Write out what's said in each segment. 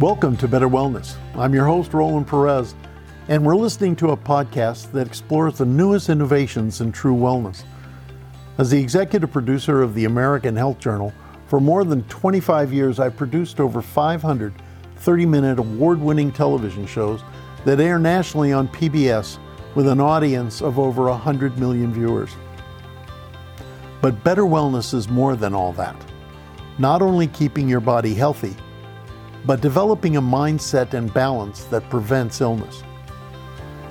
Welcome to Better Wellness. I'm your host, Roland Perez, and we're listening to a podcast that explores the newest innovations in true wellness. As the executive producer of the American Health Journal, for more than 25 years, I've produced over 500 30 minute award winning television shows that air nationally on PBS with an audience of over 100 million viewers. But better wellness is more than all that. Not only keeping your body healthy, but developing a mindset and balance that prevents illness.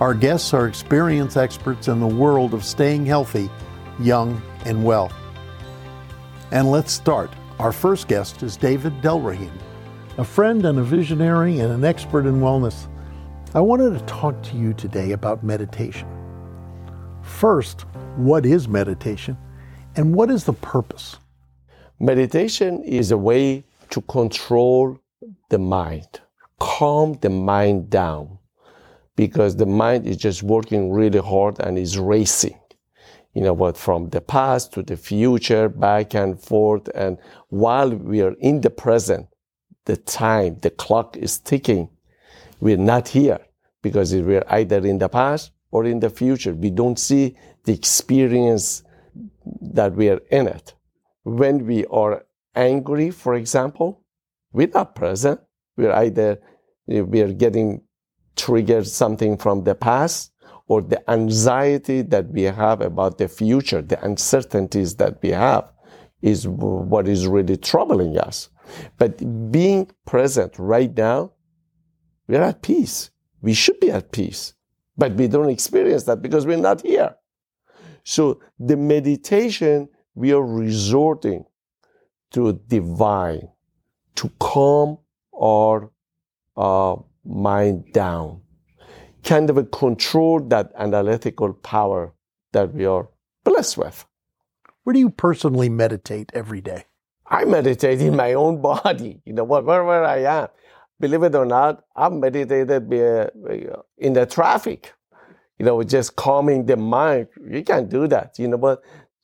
Our guests are experienced experts in the world of staying healthy, young, and well. And let's start. Our first guest is David Delrahim, a friend and a visionary and an expert in wellness. I wanted to talk to you today about meditation. First, what is meditation and what is the purpose? Meditation is a way to control the mind, calm the mind down, because the mind is just working really hard and is racing. You know what, from the past to the future, back and forth. And while we are in the present, the time, the clock is ticking. We're not here because we're either in the past or in the future. We don't see the experience that we are in it. When we are angry, for example, we're not present. We're either we are getting triggered something from the past or the anxiety that we have about the future, the uncertainties that we have is what is really troubling us. But being present right now, we're at peace. We should be at peace, but we don't experience that because we're not here. So the meditation, we are resorting to divine, to calm our uh, mind down, kind of a control that analytical power that we are blessed with. Where do you personally meditate every day? I meditate in my own body, you know, wherever I am. Believe it or not, I've meditated in the traffic, you know, just calming the mind. You can do that, you know, but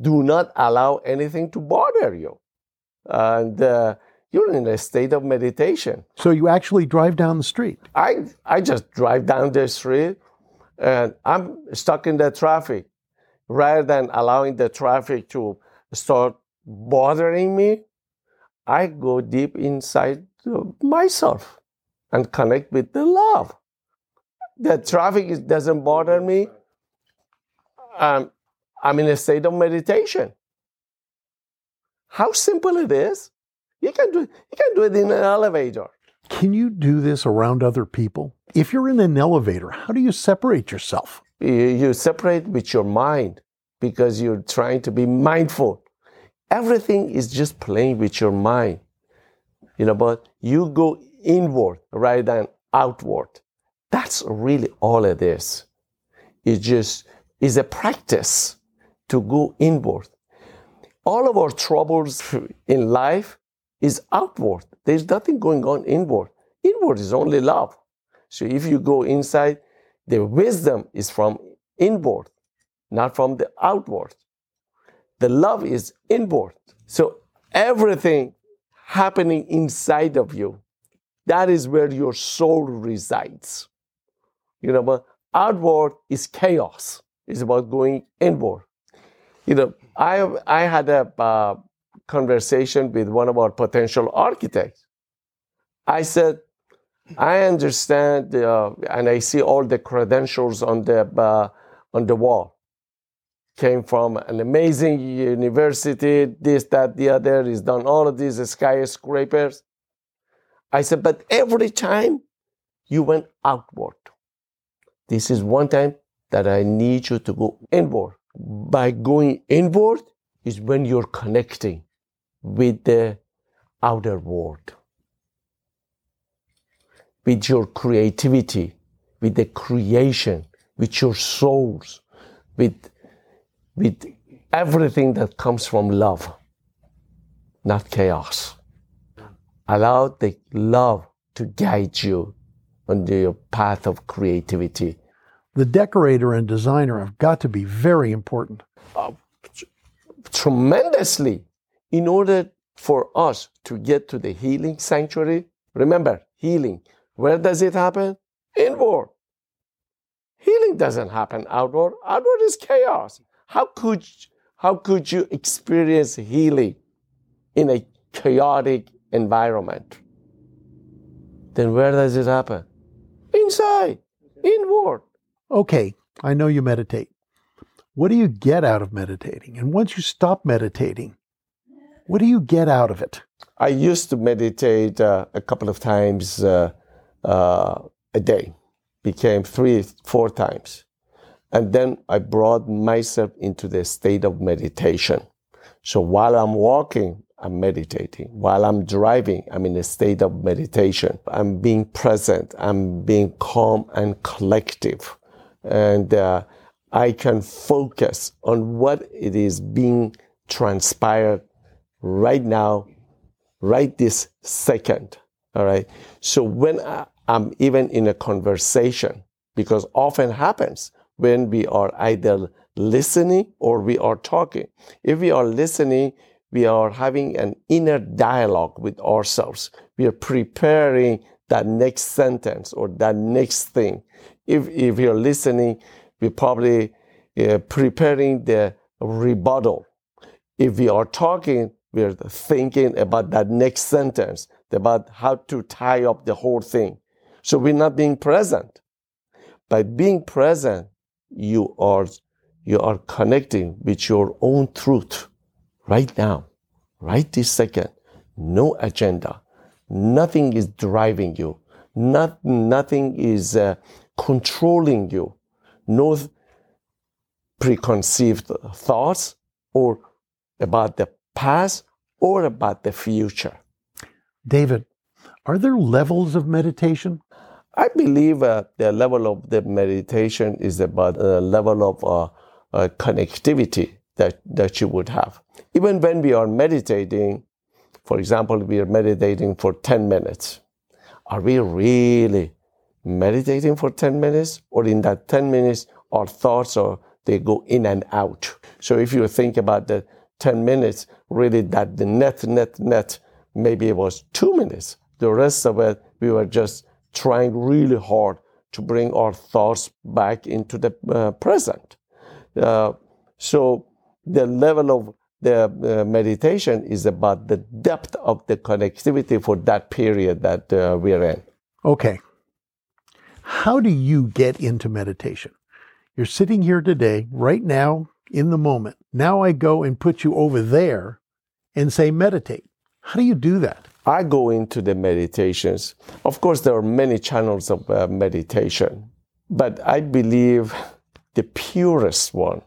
do not allow anything to bother you. And uh, you're in a state of meditation. So you actually drive down the street? I, I just drive down the street and I'm stuck in the traffic. Rather than allowing the traffic to start bothering me, I go deep inside myself and connect with the love. The traffic doesn't bother me. Um, I'm in a state of meditation. How simple it is. You can do you can do it in an elevator. Can you do this around other people? If you're in an elevator, how do you separate yourself? You, you separate with your mind because you're trying to be mindful. Everything is just playing with your mind. You know, but you go inward rather than outward. That's really all it is. It just is a practice to go inward. All of our troubles in life is outward. There's nothing going on inward. Inward is only love. So if you go inside, the wisdom is from inward, not from the outward. The love is inward. So everything happening inside of you, that is where your soul resides. You know, but outward is chaos. It's about going inward. You know, I I had a uh, conversation with one of our potential architects. I said, I understand, uh, and I see all the credentials on the uh, on the wall. Came from an amazing university, this, that, the other. He's done all of these skyscrapers. I said, but every time you went outward. This is one time that I need you to go inward. By going inward is when you're connecting with the outer world, with your creativity, with the creation, with your souls, with, with everything that comes from love, not chaos. Allow the love to guide you on your path of creativity. The decorator and designer have got to be very important. Uh, tremendously in order for us to get to the healing sanctuary, remember, healing. Where does it happen? Inward. Healing doesn't happen outward. Outward is chaos. How could, how could you experience healing in a chaotic environment? Then where does it happen? Inside, inward. Okay, I know you meditate. What do you get out of meditating? And once you stop meditating, what do you get out of it? I used to meditate uh, a couple of times uh, uh, a day, became three, four times. And then I brought myself into the state of meditation. So while I'm walking, I'm meditating. While I'm driving, I'm in a state of meditation. I'm being present. I'm being calm and collective. And uh, I can focus on what it is being transpired right now, right this second. All right. So when I, I'm even in a conversation, because often happens when we are either listening or we are talking. If we are listening, we are having an inner dialogue with ourselves. We are preparing that next sentence or that next thing. If, if you're listening, we're probably uh, preparing the rebuttal. If we are talking, we're thinking about that next sentence, about how to tie up the whole thing. So we're not being present. By being present, you are, you are connecting with your own truth right now, right this second. No agenda. Nothing is driving you. Not, nothing is uh, controlling you. No preconceived thoughts or about the past or about the future. David, are there levels of meditation? I believe uh, the level of the meditation is about the level of uh, uh, connectivity that, that you would have. Even when we are meditating, for example, we are meditating for 10 minutes. Are we really meditating for 10 minutes? Or in that 10 minutes, our thoughts are, they go in and out. So if you think about the 10 minutes, really that the net, net, net, maybe it was two minutes. The rest of it, we were just trying really hard to bring our thoughts back into the uh, present. Uh, so the level of the uh, meditation is about the depth of the connectivity for that period that uh, we're in. Okay. How do you get into meditation? You're sitting here today, right now, in the moment. Now I go and put you over there and say, meditate. How do you do that? I go into the meditations. Of course, there are many channels of uh, meditation, but I believe the purest one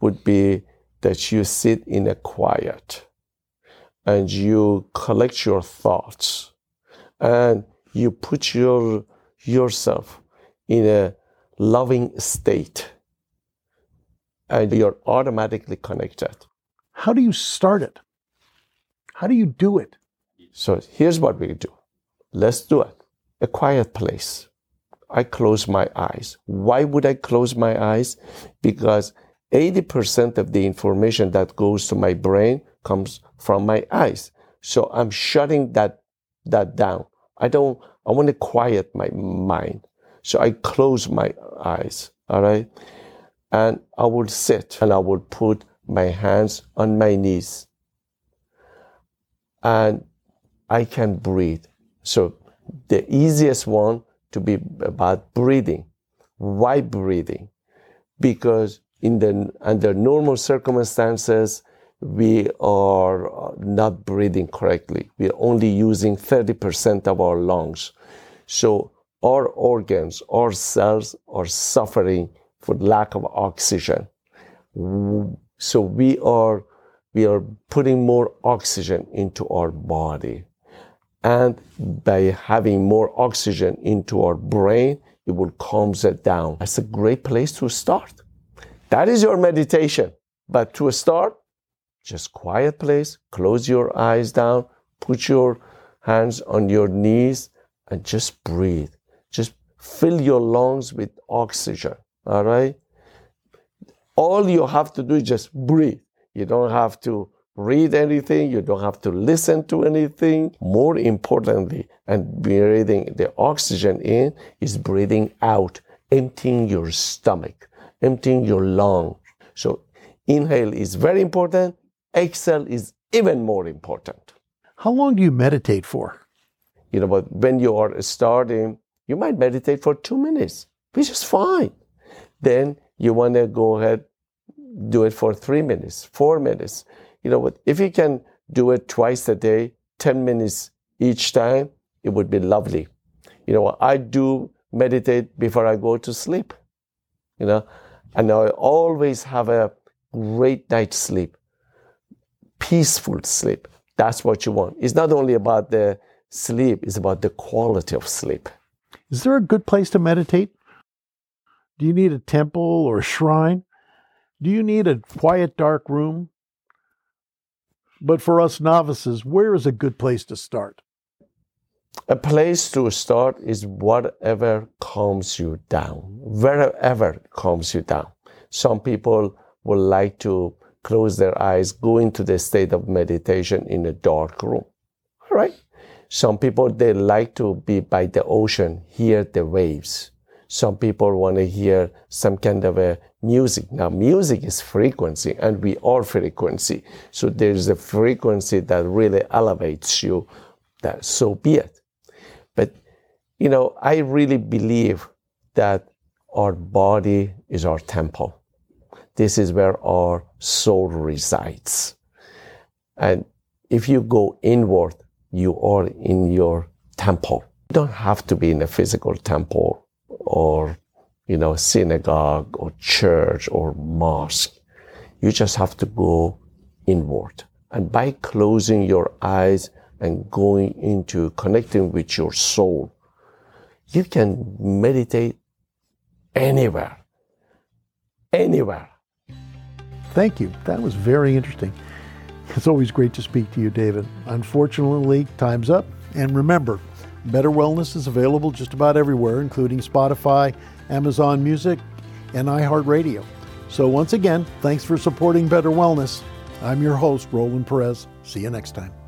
would be that you sit in a quiet and you collect your thoughts and you put your yourself in a loving state and you're automatically connected. How do you start it? How do you do it? So here's what we do. Let's do it. A quiet place. I close my eyes. Why would I close my eyes? Because 80% of the information that goes to my brain comes from my eyes. So I'm shutting that, that down. I don't, I want to quiet my mind. So I close my eyes. All right. And I will sit and I will put my hands on my knees. And I can breathe. So the easiest one to be about breathing. Why breathing? Because in the under normal circumstances, we are not breathing correctly. We are only using 30% of our lungs. So our organs, our cells are suffering for lack of oxygen. So we are, we are putting more oxygen into our body. And by having more oxygen into our brain, it will calm it down. That's a great place to start. That is your meditation. But to start, just quiet place, close your eyes down, put your hands on your knees, and just breathe. Just fill your lungs with oxygen. All right? All you have to do is just breathe. You don't have to read anything, you don't have to listen to anything. More importantly, and breathing the oxygen in is breathing out, emptying your stomach, emptying your lung. So inhale is very important, exhale is even more important. How long do you meditate for? You know, but when you are starting, you might meditate for two minutes, which is fine. Then you want to go ahead, do it for three minutes, four minutes. You know, but if you can do it twice a day, 10 minutes each time, it would be lovely. You know, what? I do meditate before I go to sleep. You know, and I always have a great night's sleep, peaceful sleep. That's what you want. It's not only about the sleep, it's about the quality of sleep. Is there a good place to meditate? Do you need a temple or a shrine? Do you need a quiet, dark room? But for us novices, where is a good place to start? A place to start is whatever calms you down, wherever calms you down. Some people would like to close their eyes, go into the state of meditation in a dark room. Right? Some people, they like to be by the ocean, hear the waves. Some people want to hear some kind of a music. Now, music is frequency, and we are frequency. So there's a frequency that really elevates you. That so be it. But you know, I really believe that our body is our temple. This is where our soul resides. And if you go inward, you are in your temple. You don't have to be in a physical temple or, you know, synagogue or church or mosque. You just have to go inward. And by closing your eyes and going into connecting with your soul, you can meditate anywhere. Anywhere. Thank you. That was very interesting. It's always great to speak to you, David. Unfortunately, time's up. And remember, Better Wellness is available just about everywhere, including Spotify, Amazon Music, and iHeartRadio. So, once again, thanks for supporting Better Wellness. I'm your host, Roland Perez. See you next time.